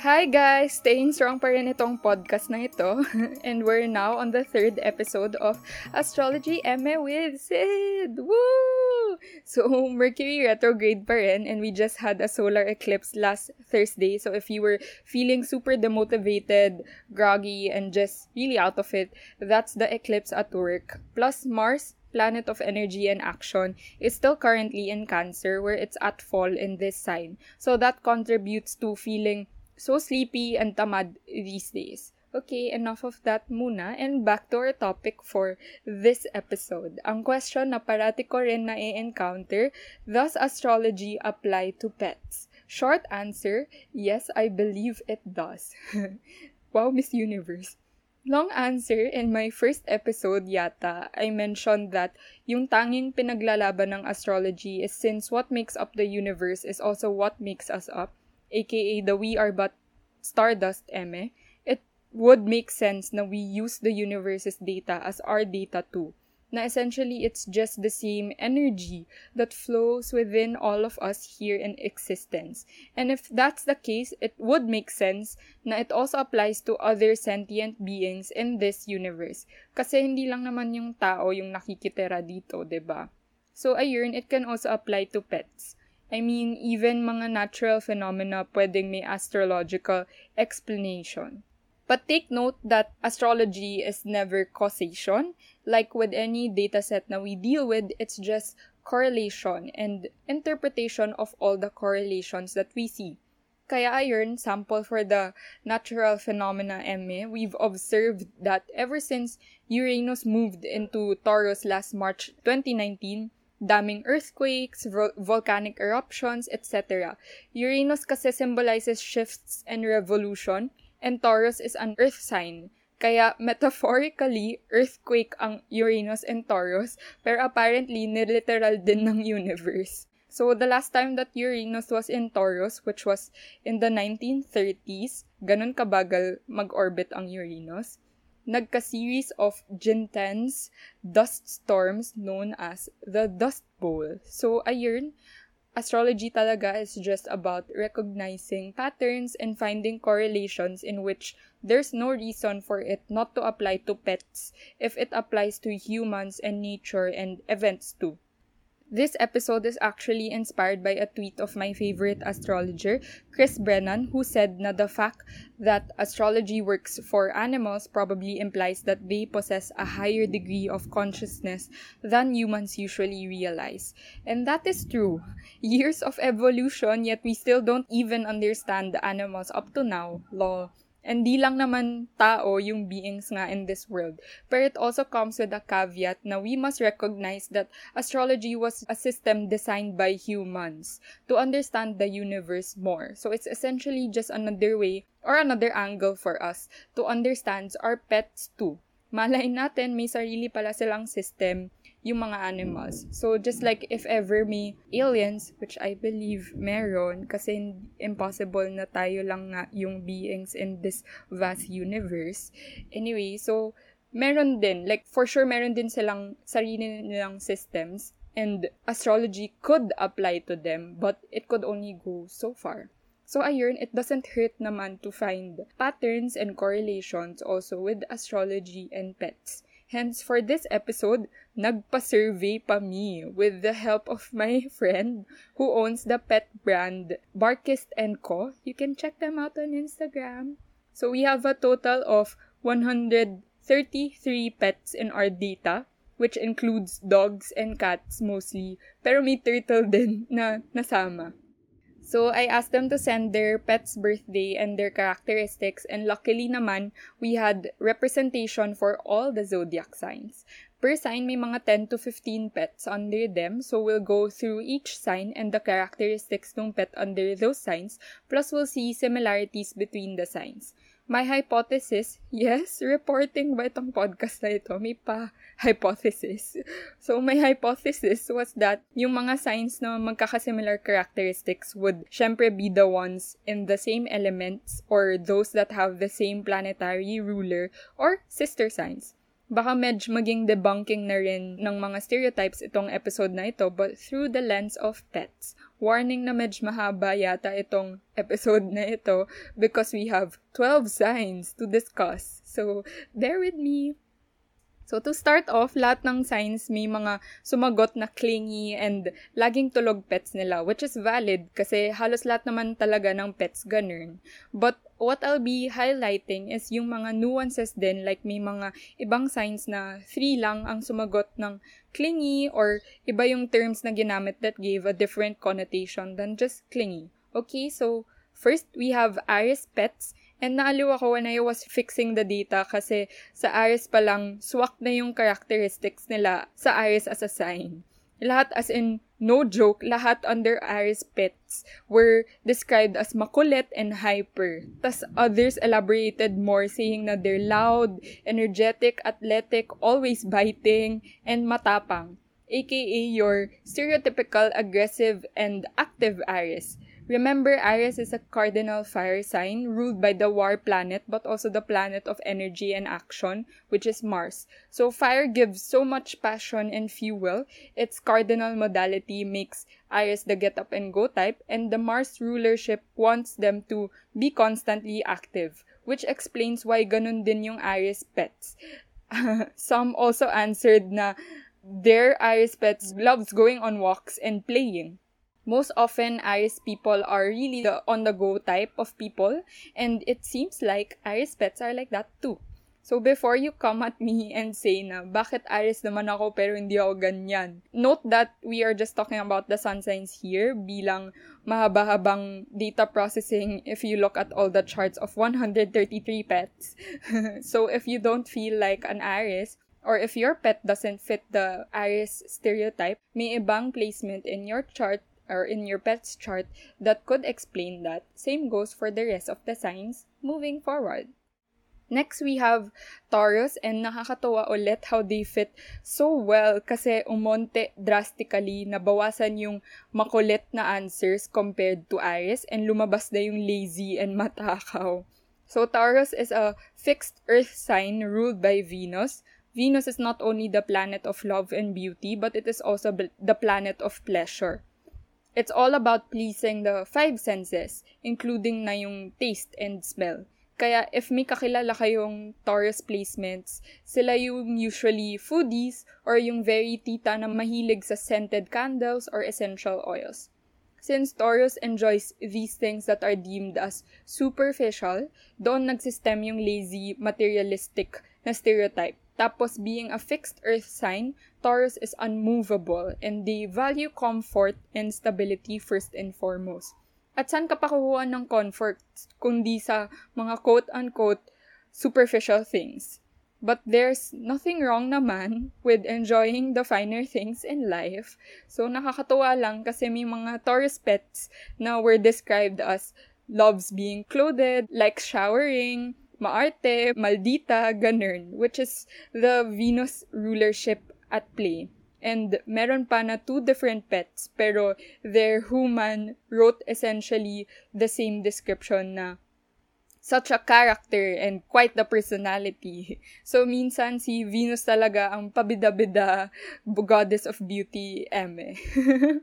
Hi guys! Staying strong pa rin itong podcast na ito. And we're now on the third episode of Astrology Eme with Sid! Woo! So, Mercury retrograde pa rin and we just had a solar eclipse last Thursday. So, if you were feeling super demotivated, groggy, and just really out of it, that's the eclipse at work. Plus, Mars planet of energy and action, is still currently in Cancer, where it's at fall in this sign. So that contributes to feeling so sleepy and tamad these days. Okay, enough of that muna and back to our topic for this episode. Ang question na parati ko rin na encounter does astrology apply to pets? Short answer, yes, I believe it does. wow, Miss Universe. Long answer, in my first episode yata, I mentioned that yung tanging pinaglalaban ng astrology is since what makes up the universe is also what makes us up, aka the we are but stardust eme, it would make sense na we use the universe's data as our data too. Na essentially it's just the same energy that flows within all of us here in existence. And if that's the case, it would make sense na it also applies to other sentient beings in this universe. Kasi hindi lang naman yung tao yung nakikitera dito, 'di ba? So ayun, it can also apply to pets. I mean, even mga natural phenomena pwedeng may astrological explanation. But take note that astrology is never causation. Like with any dataset na we deal with, it's just correlation and interpretation of all the correlations that we see. Kaya ayun, sample for the natural phenomena ME, we've observed that ever since Uranus moved into Taurus last March 2019, daming earthquakes, vo- volcanic eruptions, etc. Uranus kasi symbolizes shifts and revolution, and Taurus is an earth sign. Kaya metaphorically, earthquake ang Uranus and Taurus, pero apparently, niliteral din ng universe. So, the last time that Uranus was in Taurus, which was in the 1930s, ganun kabagal mag-orbit ang Uranus, nagka-series of intense dust storms known as the Dust Bowl. So, ayun, astrology talaga is just about recognizing patterns and finding correlations in which there's no reason for it not to apply to pets if it applies to humans and nature and events too. This episode is actually inspired by a tweet of my favorite astrologer, Chris Brennan, who said na the fact that astrology works for animals probably implies that they possess a higher degree of consciousness than humans usually realize. And that is true. Years of evolution, yet we still don't even understand the animals up to now. Lol. And di lang naman tao yung beings nga in this world. But it also comes with a caveat na we must recognize that astrology was a system designed by humans to understand the universe more. So it's essentially just another way or another angle for us to understand our pets too. Malay natin may sarili pala silang system yung mga animals. So, just like if ever may aliens, which I believe meron, kasi impossible na tayo lang nga yung beings in this vast universe. Anyway, so, meron din, like, for sure meron din silang sarili nilang systems, and astrology could apply to them, but it could only go so far. So ayun, it doesn't hurt naman to find patterns and correlations also with astrology and pets. Hence, for this episode, nagpa-survey pa me with the help of my friend who owns the pet brand Barkist & Co. You can check them out on Instagram. So, we have a total of 133 pets in our data, which includes dogs and cats mostly, pero may turtle din na nasama. So, I asked them to send their pet's birthday and their characteristics, and luckily naman, we had representation for all the zodiac signs. Per sign, may mga 10 to 15 pets under them, so we'll go through each sign and the characteristics ng pet under those signs, plus we'll see similarities between the signs. My hypothesis, yes, reporting ba itong podcast na ito? May pa-hypothesis. So, my hypothesis was that yung mga signs na magkakasimilar characteristics would syempre be the ones in the same elements or those that have the same planetary ruler or sister signs. baka medj maging debunking na rin ng mga stereotypes itong episode na ito but through the lens of pets. Warning na medj mahaba yata itong episode na ito because we have 12 signs to discuss. So, bear with me. So, to start off, lahat ng signs may mga sumagot na clingy and laging tulog pets nila, which is valid kasi halos lahat naman talaga ng pets ganun. But what I'll be highlighting is yung mga nuances din, like may mga ibang signs na three lang ang sumagot ng clingy or iba yung terms na ginamit that gave a different connotation than just clingy. Okay, so first we have Aries pets And naaliw ako when I was fixing the data kasi sa Aries pa lang, swak na yung characteristics nila sa Aries as a sign. Lahat as in, no joke, lahat under Aries pets were described as makulit and hyper. Tas others elaborated more saying na they're loud, energetic, athletic, always biting, and matapang. aka your stereotypical aggressive and active Aries. Remember, Aries is a cardinal fire sign ruled by the war planet, but also the planet of energy and action, which is Mars. So, fire gives so much passion and fuel. Its cardinal modality makes Aries the get up and go type, and the Mars rulership wants them to be constantly active, which explains why ganun din yung Aries pets. Some also answered na their Aries pets loves going on walks and playing. Most often Aries people are really the on the go type of people and it seems like Aries pets are like that too. So before you come at me and say na bakit Aries naman ako pero hindi ako ganyan. Note that we are just talking about the sun signs here bilang mahaba-habang data processing if you look at all the charts of 133 pets. so if you don't feel like an Aries, or if your pet doesn't fit the Aries stereotype, may ibang placement in your chart or in your pet's chart that could explain that. Same goes for the rest of the signs moving forward. Next, we have Taurus and nakakatuwa ulit how they fit so well kasi umonte drastically, nabawasan yung makulit na answers compared to Aries and lumabas na yung lazy and matakaw. So Taurus is a fixed earth sign ruled by Venus. Venus is not only the planet of love and beauty, but it is also the planet of pleasure. It's all about pleasing the five senses, including na yung taste and smell. Kaya if may kakilala kayong Taurus placements, sila yung usually foodies or yung very tita na mahilig sa scented candles or essential oils. Since Taurus enjoys these things that are deemed as superficial, doon nagsistem yung lazy, materialistic na stereotype Tapos, being a fixed earth sign, Taurus is unmovable and they value comfort and stability first and foremost. At saan ka pakukuha ng comfort kundi sa mga quote-unquote superficial things? But there's nothing wrong naman with enjoying the finer things in life. So, nakakatuwa lang kasi may mga Taurus pets na were described as loves being clothed, like showering, maarte, maldita, ganun, which is the Venus rulership at play. And meron pa na two different pets, pero their human wrote essentially the same description na such a character and quite the personality. So, minsan si Venus talaga ang pabida-bida goddess of beauty, eme.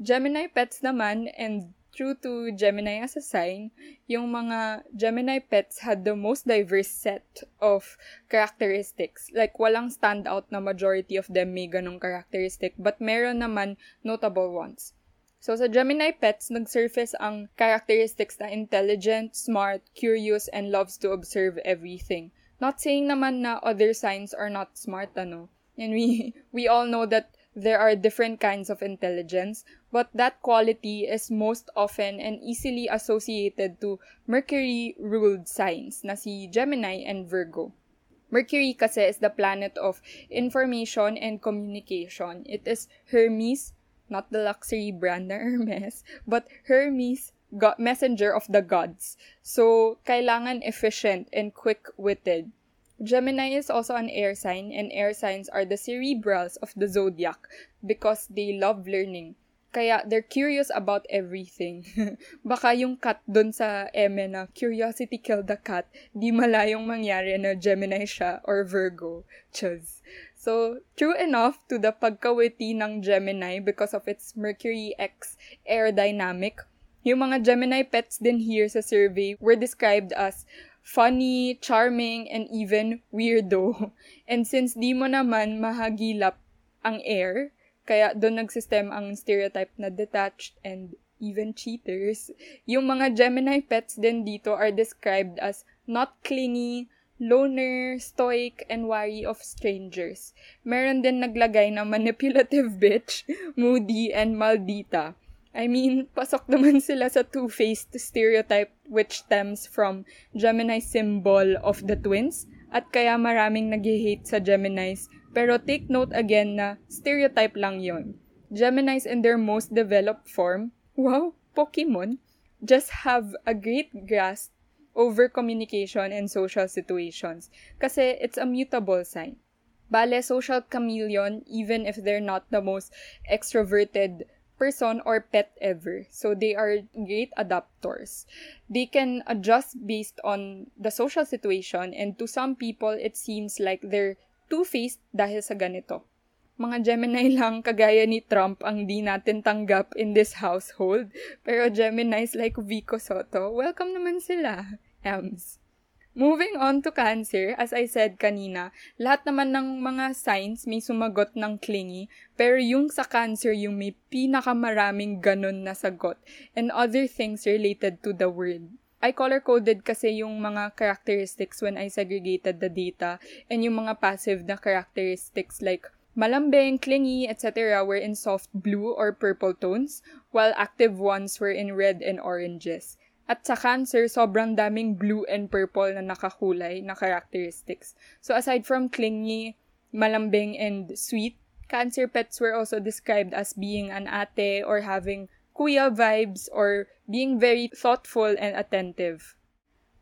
Gemini pets naman and true to Gemini as a sign, yung mga Gemini pets had the most diverse set of characteristics. Like, walang standout na majority of them may ganong characteristic, but meron naman notable ones. So, sa Gemini pets, nag-surface ang characteristics na intelligent, smart, curious, and loves to observe everything. Not saying naman na other signs are not smart, ano. And we, we all know that there are different kinds of intelligence, but that quality is most often and easily associated to Mercury-ruled signs na si Gemini and Virgo. Mercury kasi is the planet of information and communication. It is Hermes, not the luxury brand na Hermes, but Hermes, God, messenger of the gods. So, kailangan efficient and quick-witted. Gemini is also an air sign, and air signs are the cerebrals of the zodiac because they love learning. Kaya they're curious about everything. Baka yung cat dun sa Eme na curiosity killed the cat, di malayong mangyari na Gemini siya or Virgo. Chuz. So, true enough to the pagkawiti ng Gemini because of its Mercury X air dynamic, yung mga Gemini pets din here sa survey were described as funny, charming, and even weirdo. And since di mo naman mahagilap ang air, kaya doon nagsistem ang stereotype na detached and even cheaters. Yung mga Gemini pets din dito are described as not clingy, loner, stoic, and wary of strangers. Meron din naglagay na manipulative bitch, moody, and maldita. I mean, pasok naman sila sa two-faced stereotype which stems from Gemini symbol of the twins at kaya maraming nag-hate sa Geminis pero take note again na stereotype lang yon. Geminis in their most developed form, wow, Pokemon, just have a great grasp over communication and social situations kasi it's a mutable sign. Bale, social chameleon even if they're not the most extroverted person or pet ever. So they are great adapters. They can adjust based on the social situation and to some people it seems like they're two-faced dahil sa ganito. Mga Gemini lang kagaya ni Trump ang di natin tanggap in this household. Pero Geminis like Vico Soto, welcome naman sila. Ems. Moving on to Cancer, as I said kanina, lahat naman ng mga signs may sumagot ng clingy, pero yung sa Cancer yung may pinakamaraming ganun na sagot, and other things related to the word. I color-coded kasi yung mga characteristics when I segregated the data and yung mga passive na characteristics like malambing, clingy, etc. were in soft blue or purple tones, while active ones were in red and oranges. At sa Cancer, sobrang daming blue and purple na nakakulay na characteristics. So aside from clingy, malambing, and sweet, Cancer pets were also described as being an ate or having kuya vibes or being very thoughtful and attentive.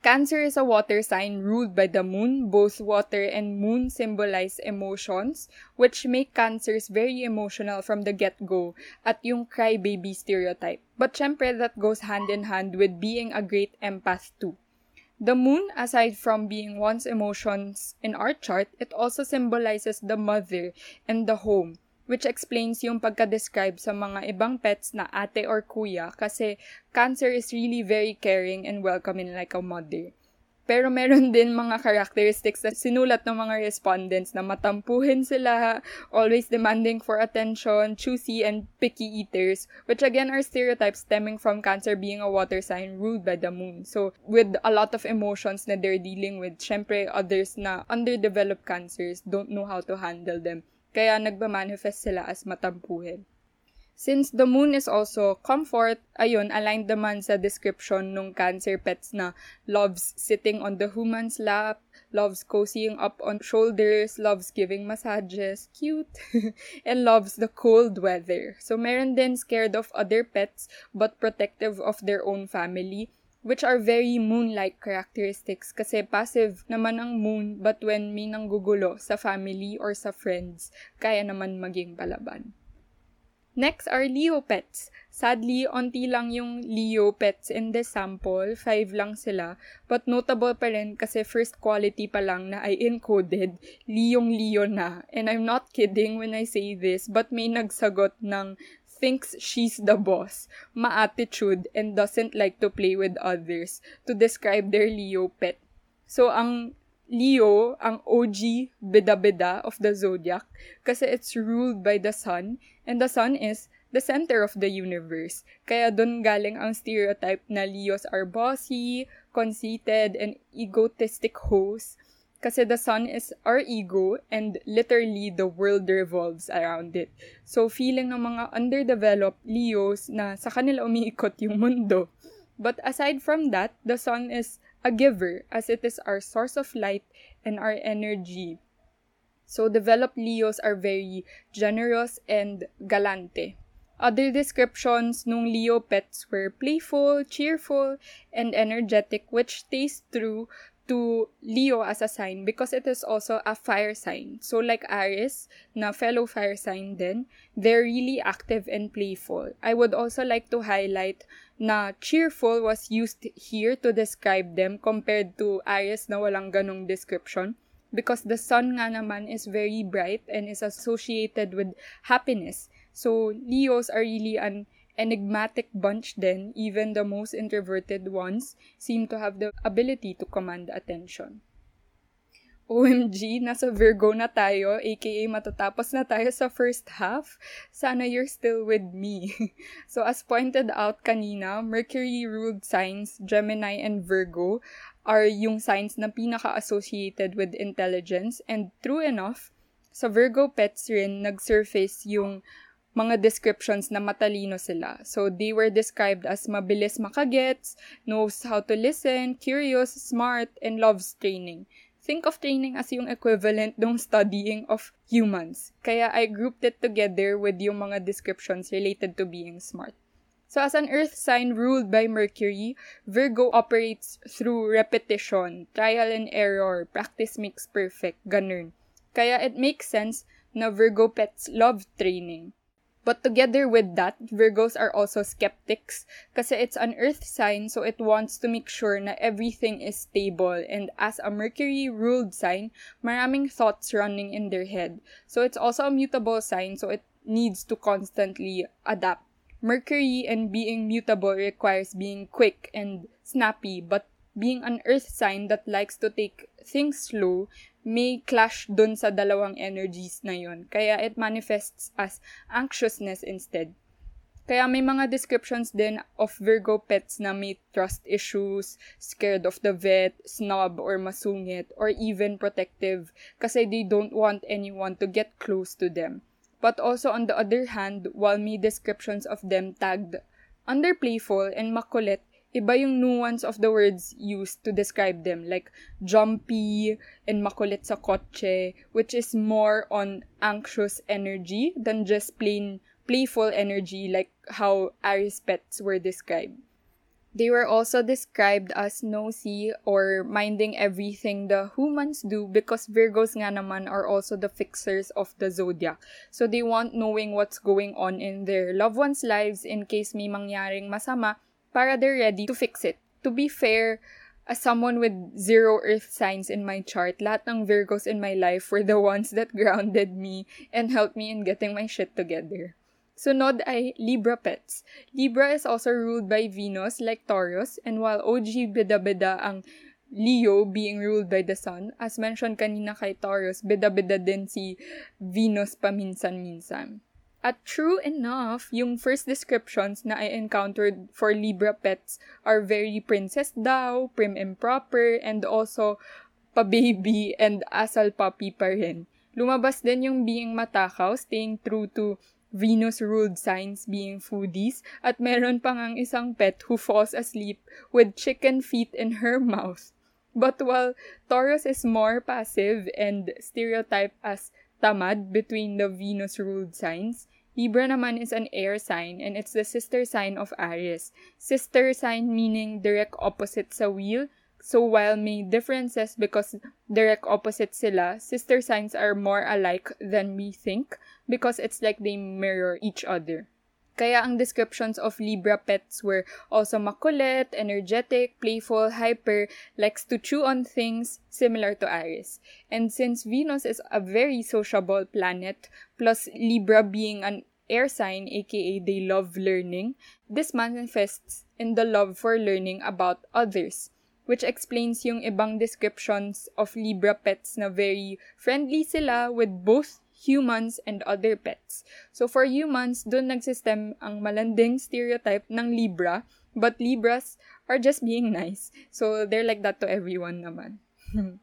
Cancer is a water sign ruled by the moon. Both water and moon symbolize emotions, which make cancers very emotional from the get-go at yung crybaby stereotype. But syempre, that goes hand in hand with being a great empath too. The moon, aside from being one's emotions in our chart, it also symbolizes the mother and the home which explains yung pagka-describe sa mga ibang pets na ate or kuya kasi cancer is really very caring and welcoming like a mother. Pero meron din mga characteristics na sinulat ng mga respondents na matampuhin sila, always demanding for attention, choosy, and picky eaters, which again are stereotypes stemming from Cancer being a water sign ruled by the moon. So, with a lot of emotions na they're dealing with, syempre others na underdeveloped cancers don't know how to handle them. Kaya nagba-manifest sila as matampuhin. Since the moon is also comfort, ayun, aligned naman sa description nung cancer pets na loves sitting on the human's lap, loves cozying up on shoulders, loves giving massages, cute, and loves the cold weather. So meron din scared of other pets but protective of their own family which are very moon-like characteristics kasi passive naman ang moon but when may nanggugulo sa family or sa friends, kaya naman maging palaban. Next are Leo pets. Sadly, onti lang yung Leo pets in this sample, five lang sila, but notable pa rin kasi first quality pa lang na I encoded, Leong Leo na. And I'm not kidding when I say this, but may nagsagot ng thinks she's the boss, ma-attitude, and doesn't like to play with others to describe their Leo pet. So, ang Leo, ang OG bida-bida of the zodiac kasi it's ruled by the sun and the sun is the center of the universe. Kaya dun galing ang stereotype na Leos are bossy, conceited, and egotistic hosts kasi the sun is our ego and literally the world revolves around it. So feeling ng mga underdeveloped Leos na sa kanila umiikot yung mundo. But aside from that, the sun is a giver as it is our source of light and our energy. So developed Leos are very generous and galante. Other descriptions nung Leo pets were playful, cheerful, and energetic which stays true to Leo as a sign because it is also a fire sign. So like Aries, na fellow fire sign din, they're really active and playful. I would also like to highlight na cheerful was used here to describe them compared to Aries na walang ganong description because the sun nga naman is very bright and is associated with happiness. So Leos are really an enigmatic bunch then, even the most introverted ones seem to have the ability to command attention. OMG, nasa Virgo na tayo, aka matatapos na tayo sa first half. Sana you're still with me. so as pointed out kanina, Mercury-ruled signs, Gemini and Virgo, are yung signs na pinaka-associated with intelligence. And true enough, sa Virgo pets rin, nag-surface yung mga descriptions na matalino sila. So, they were described as mabilis makagets, knows how to listen, curious, smart, and loves training. Think of training as yung equivalent ng studying of humans. Kaya I grouped it together with yung mga descriptions related to being smart. So as an earth sign ruled by Mercury, Virgo operates through repetition, trial and error, practice makes perfect, ganun. Kaya it makes sense na Virgo pets love training. But together with that, Virgos are also skeptics kasi it's an earth sign so it wants to make sure na everything is stable and as a Mercury ruled sign, maraming thoughts running in their head. So it's also a mutable sign so it needs to constantly adapt. Mercury and being mutable requires being quick and snappy but being an earth sign that likes to take things slow may clash dun sa dalawang energies na yun. Kaya it manifests as anxiousness instead. Kaya may mga descriptions din of Virgo pets na may trust issues, scared of the vet, snob or masungit, or even protective kasi they don't want anyone to get close to them. But also on the other hand, while may descriptions of them tagged under playful and makulit, iba yung nuance of the words used to describe them. Like, jumpy and makulit sa kotse, which is more on anxious energy than just plain playful energy like how Aries pets were described. They were also described as nosy or minding everything the humans do because Virgos nga naman are also the fixers of the zodiac. So they want knowing what's going on in their loved ones' lives in case may mangyaring masama para they're ready to fix it. To be fair, as someone with zero earth signs in my chart, lahat ng Virgos in my life were the ones that grounded me and helped me in getting my shit together. Sunod ay Libra pets. Libra is also ruled by Venus like Taurus and while OG bida-bida ang Leo being ruled by the Sun, as mentioned kanina kay Taurus, bida-bida din si Venus paminsan-minsan. At true enough, yung first descriptions na I encountered for Libra pets are very princess daw, prim and proper, and also pa-baby and asal puppy pa rin. Lumabas din yung being matakaw, staying true to Venus-ruled signs being foodies, at meron pang ang isang pet who falls asleep with chicken feet in her mouth. But while Taurus is more passive and stereotyped as tamad between the Venus-ruled signs, Libra naman is an air sign and it's the sister sign of Aries. Sister sign meaning direct opposite sa wheel. So while may differences because direct opposite sila, sister signs are more alike than we think because it's like they mirror each other. Kaya ang descriptions of Libra pets were also makulit, energetic, playful, hyper, likes to chew on things, similar to Aries. And since Venus is a very sociable planet, plus Libra being an air sign, aka they love learning, this manifests in the love for learning about others, which explains yung ibang descriptions of Libra pets na very friendly sila with both humans, and other pets. So for humans, dun nagsistem ang malanding stereotype ng Libra, but Libras are just being nice. So they're like that to everyone naman.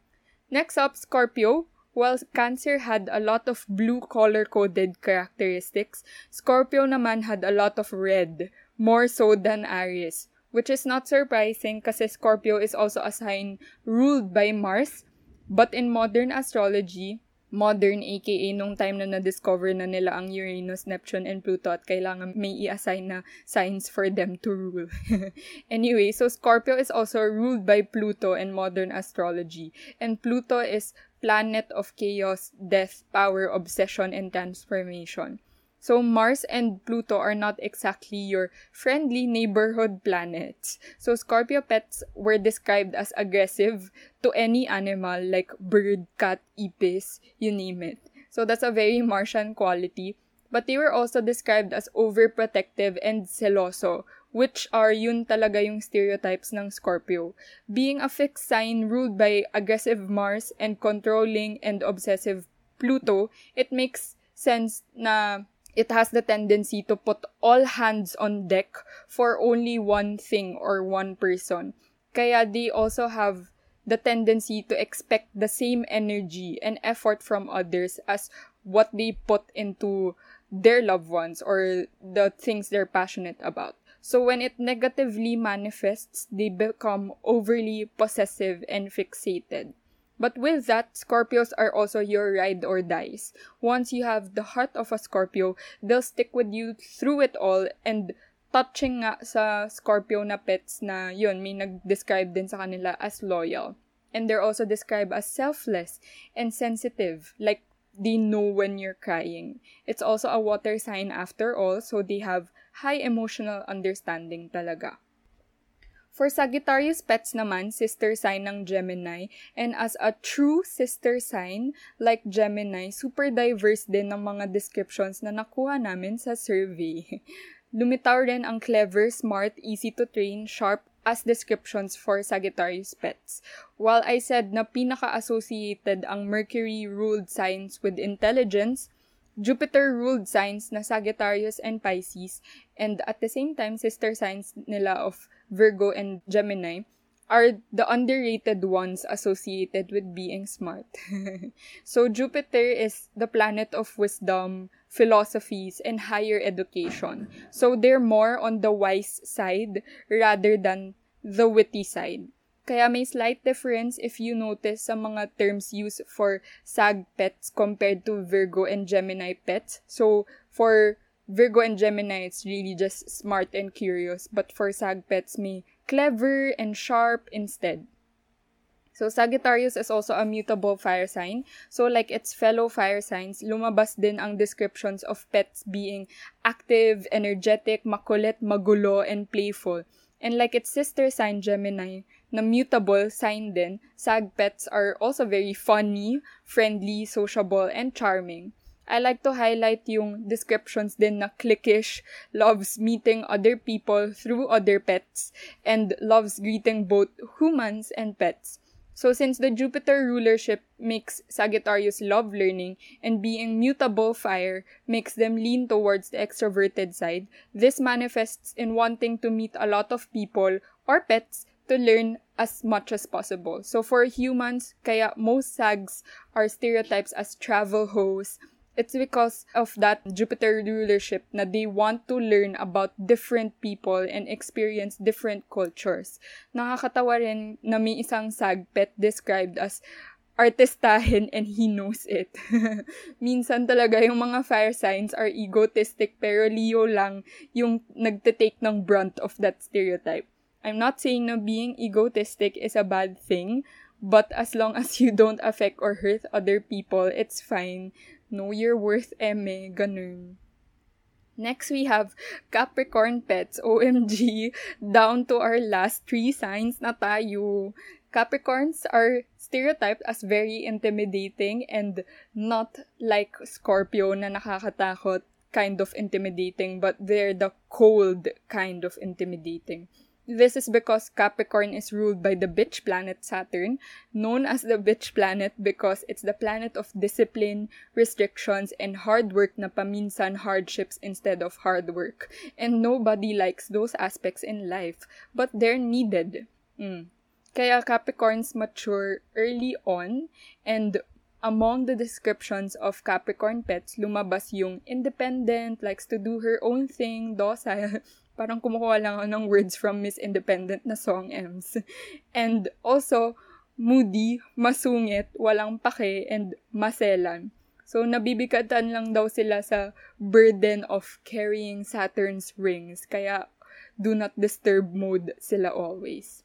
Next up, Scorpio. While Cancer had a lot of blue color-coded characteristics, Scorpio naman had a lot of red, more so than Aries, which is not surprising kasi Scorpio is also a sign ruled by Mars, but in modern astrology, modern aka nung time na na-discover na nila ang Uranus, Neptune, and Pluto at kailangan may i-assign na signs for them to rule. anyway, so Scorpio is also ruled by Pluto in modern astrology. And Pluto is planet of chaos, death, power, obsession, and transformation. So Mars and Pluto are not exactly your friendly neighborhood planets. So Scorpio pets were described as aggressive to any animal like bird, cat, ipis, you name it. So that's a very Martian quality. But they were also described as overprotective and celoso, which are yun talaga yung stereotypes ng Scorpio. Being a fixed sign ruled by aggressive Mars and controlling and obsessive Pluto, it makes sense na it has the tendency to put all hands on deck for only one thing or one person. Kaya they also have the tendency to expect the same energy and effort from others as what they put into their loved ones or the things they're passionate about. So when it negatively manifests, they become overly possessive and fixated. But with that, Scorpios are also your ride or dies. Once you have the heart of a Scorpio, they'll stick with you through it all and touching nga sa Scorpio na pets na yun, may nag-describe din sa kanila as loyal. And they're also described as selfless and sensitive, like they know when you're crying. It's also a water sign after all, so they have high emotional understanding talaga. For Sagittarius pets naman, sister sign ng Gemini. And as a true sister sign, like Gemini, super diverse din ng mga descriptions na nakuha namin sa survey. Lumitaw rin ang clever, smart, easy to train, sharp as descriptions for Sagittarius pets. While I said na pinaka-associated ang Mercury-ruled signs with intelligence, Jupiter-ruled signs na Sagittarius and Pisces, and at the same time, sister signs nila of Virgo, and Gemini are the underrated ones associated with being smart. so Jupiter is the planet of wisdom, philosophies, and higher education. So they're more on the wise side rather than the witty side. Kaya may slight difference if you notice sa mga terms used for Sag pets compared to Virgo and Gemini pets. So for Virgo and Gemini, it's really just smart and curious. But for Sag pets, may clever and sharp instead. So Sagittarius is also a mutable fire sign. So like its fellow fire signs, lumabas din ang descriptions of pets being active, energetic, makulit, magulo, and playful. And like its sister sign Gemini, na mutable sign din, Sag pets are also very funny, friendly, sociable, and charming. I like to highlight yung descriptions din na loves meeting other people through other pets, and loves greeting both humans and pets. So since the Jupiter rulership makes Sagittarius love learning and being mutable fire makes them lean towards the extroverted side, this manifests in wanting to meet a lot of people or pets to learn as much as possible. So for humans, kaya most sags are stereotypes as travel hoes, it's because of that Jupiter rulership na they want to learn about different people and experience different cultures. Nakakatawa rin na may isang sagpet described as artistahin and he knows it. Minsan talaga yung mga fire signs are egotistic pero Leo lang yung nagte-take ng brunt of that stereotype. I'm not saying na being egotistic is a bad thing, but as long as you don't affect or hurt other people, it's fine. Know your worth, eme, ganun. Next, we have Capricorn pets. OMG. Down to our last three signs na tayo. Capricorns are stereotyped as very intimidating and not like Scorpio na nakakatakot kind of intimidating, but they're the cold kind of intimidating. This is because Capricorn is ruled by the bitch planet Saturn, known as the bitch planet because it's the planet of discipline, restrictions, and hard work na paminsan hardships instead of hard work. And nobody likes those aspects in life, but they're needed. Mm. Kaya Capricorns mature early on and among the descriptions of Capricorn pets, lumabas yung independent, likes to do her own thing, docile, Parang kumukuha lang ako ng words from Miss Independent na song Ems. And also, moody, masungit, walang pake, and maselan. So, nabibigatan lang daw sila sa burden of carrying Saturn's rings. Kaya, do not disturb mode sila always.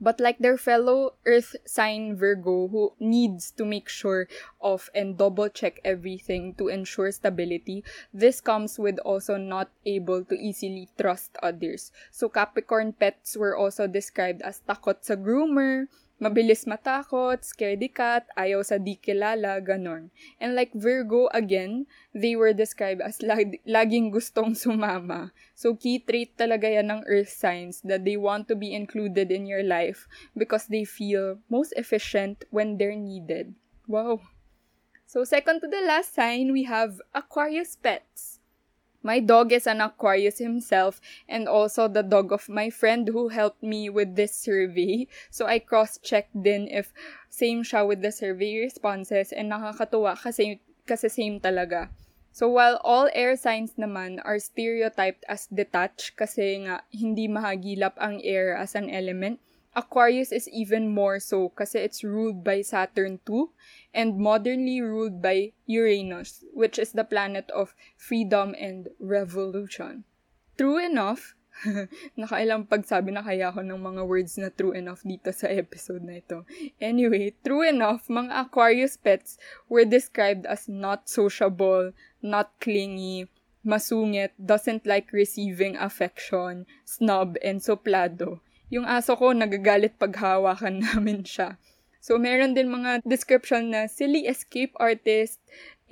But like their fellow Earth sign Virgo who needs to make sure of and double check everything to ensure stability, this comes with also not able to easily trust others. So Capricorn pets were also described as takot sa groomer, mabilis matakot, scaredy cat, ayaw sa di kilala, ganon. And like Virgo, again, they were described as lag- laging gustong sumama. So key trait talaga yan ng earth signs that they want to be included in your life because they feel most efficient when they're needed. Wow. So second to the last sign, we have Aquarius pets. My dog is an Aquarius himself and also the dog of my friend who helped me with this survey. So I cross-checked din if same siya with the survey responses and nakakatuwa kasi, kasi same talaga. So while all air signs naman are stereotyped as detached kasi nga hindi mahagilap ang air as an element, Aquarius is even more so kasi it's ruled by Saturn too and modernly ruled by Uranus, which is the planet of freedom and revolution. True enough, nakailang pagsabi na kaya ako ng mga words na true enough dito sa episode na ito. Anyway, true enough, mga Aquarius pets were described as not sociable, not clingy, masungit, doesn't like receiving affection, snob, and soplado yung aso ko nagagalit pag hawakan namin siya. So, meron din mga description na silly escape artist,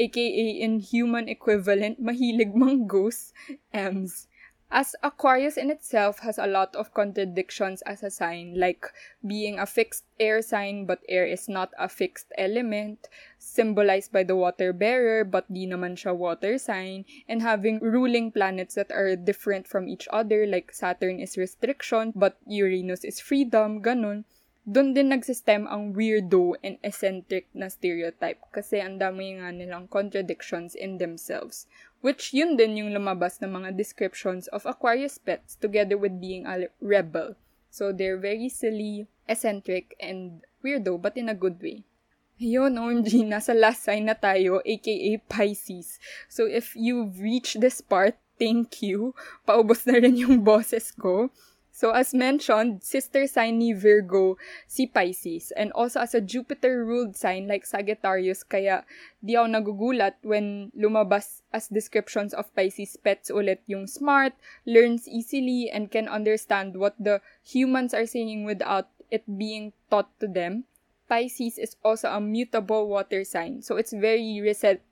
aka inhuman equivalent, mahilig mang ghost, M's. As Aquarius in itself has a lot of contradictions as a sign, like being a fixed air sign but air is not a fixed element, symbolized by the water bearer but di naman siya water sign, and having ruling planets that are different from each other, like Saturn is restriction but Uranus is freedom, ganun doon din nagsistem ang weirdo and eccentric na stereotype kasi ang dami nga nilang contradictions in themselves. Which yun din yung lumabas ng mga descriptions of Aquarius pets together with being a rebel. So they're very silly, eccentric, and weirdo but in a good way. Ayun, OMG, nasa last sign na tayo, aka Pisces. So if you've reached this part, thank you. Paubos na rin yung boses ko. So as mentioned, sister sign ni Virgo si Pisces and also as a Jupiter ruled sign like Sagittarius kaya di ako nagugulat when lumabas as descriptions of Pisces pets ulit yung smart, learns easily and can understand what the humans are saying without it being taught to them. Pisces is also a mutable water sign. So it's very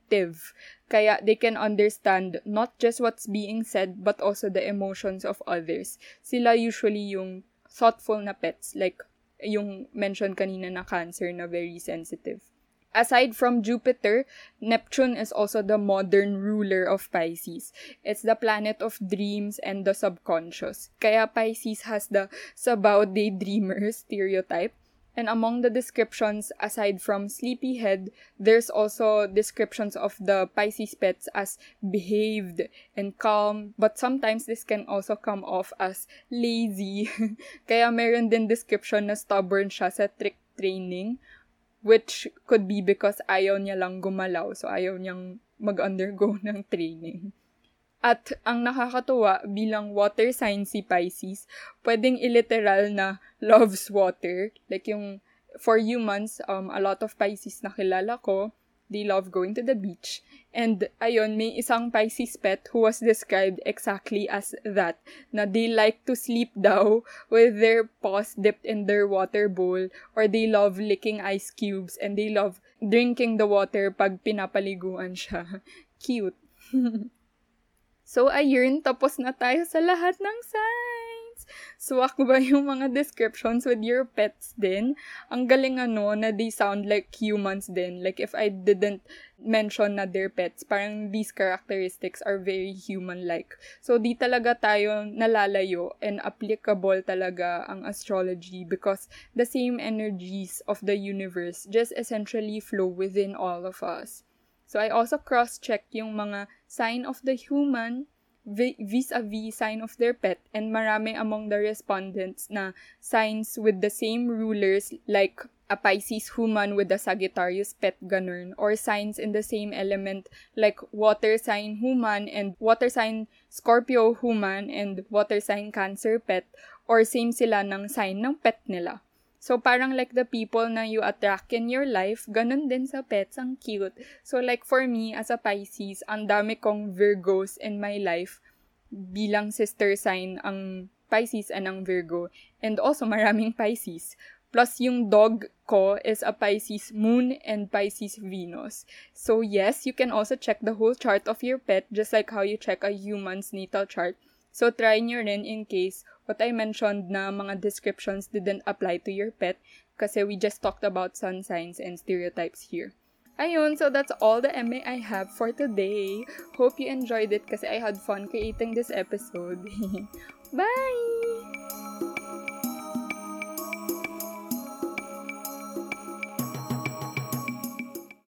receptive. Kaya they can understand not just what's being said but also the emotions of others. Sila usually yung thoughtful na pets like yung mention kanina na cancer na very sensitive. Aside from Jupiter, Neptune is also the modern ruler of Pisces. It's the planet of dreams and the subconscious. Kaya Pisces has the sabaw daydreamer stereotype And among the descriptions, aside from sleepyhead, there's also descriptions of the Pisces pets as behaved and calm, but sometimes this can also come off as lazy. Kaya meron din description na stubborn siya sa trick training, which could be because ayaw niya lang gumalaw, so ayaw niyang mag-undergo ng training. At ang nakakatuwa bilang water sign si Pisces, pwedeng iliteral na loves water. Like yung for humans, um, a lot of Pisces na kilala ko, they love going to the beach. And ayun, may isang Pisces pet who was described exactly as that. Na they like to sleep daw with their paws dipped in their water bowl or they love licking ice cubes and they love drinking the water pag pinapaliguan siya. Cute. So, ayun, tapos na tayo sa lahat ng signs. Swak ba yung mga descriptions with your pets din? Ang galing ano, na they sound like humans din. Like, if I didn't mention na they're pets, parang these characteristics are very human-like. So, di talaga tayo nalalayo and applicable talaga ang astrology because the same energies of the universe just essentially flow within all of us. So, I also cross-check yung mga sign of the human vis-a-vis sign of their pet and marami among the respondents na signs with the same rulers like a Pisces human with a Sagittarius pet ganun or signs in the same element like water sign human and water sign Scorpio human and water sign Cancer pet or same sila ng sign ng pet nila. So, parang like the people na you attract in your life, ganun din sa pets, ang cute. So, like for me, as a Pisces, ang dami kong Virgos in my life bilang sister sign ang Pisces and ang Virgo. And also, maraming Pisces. Plus, yung dog ko is a Pisces moon and Pisces Venus. So, yes, you can also check the whole chart of your pet just like how you check a human's natal chart. So, try nyo rin in case what I mentioned na mga descriptions didn't apply to your pet kasi we just talked about sun signs and stereotypes here. Ayun, so that's all the MA I have for today. Hope you enjoyed it kasi I had fun creating this episode. Bye!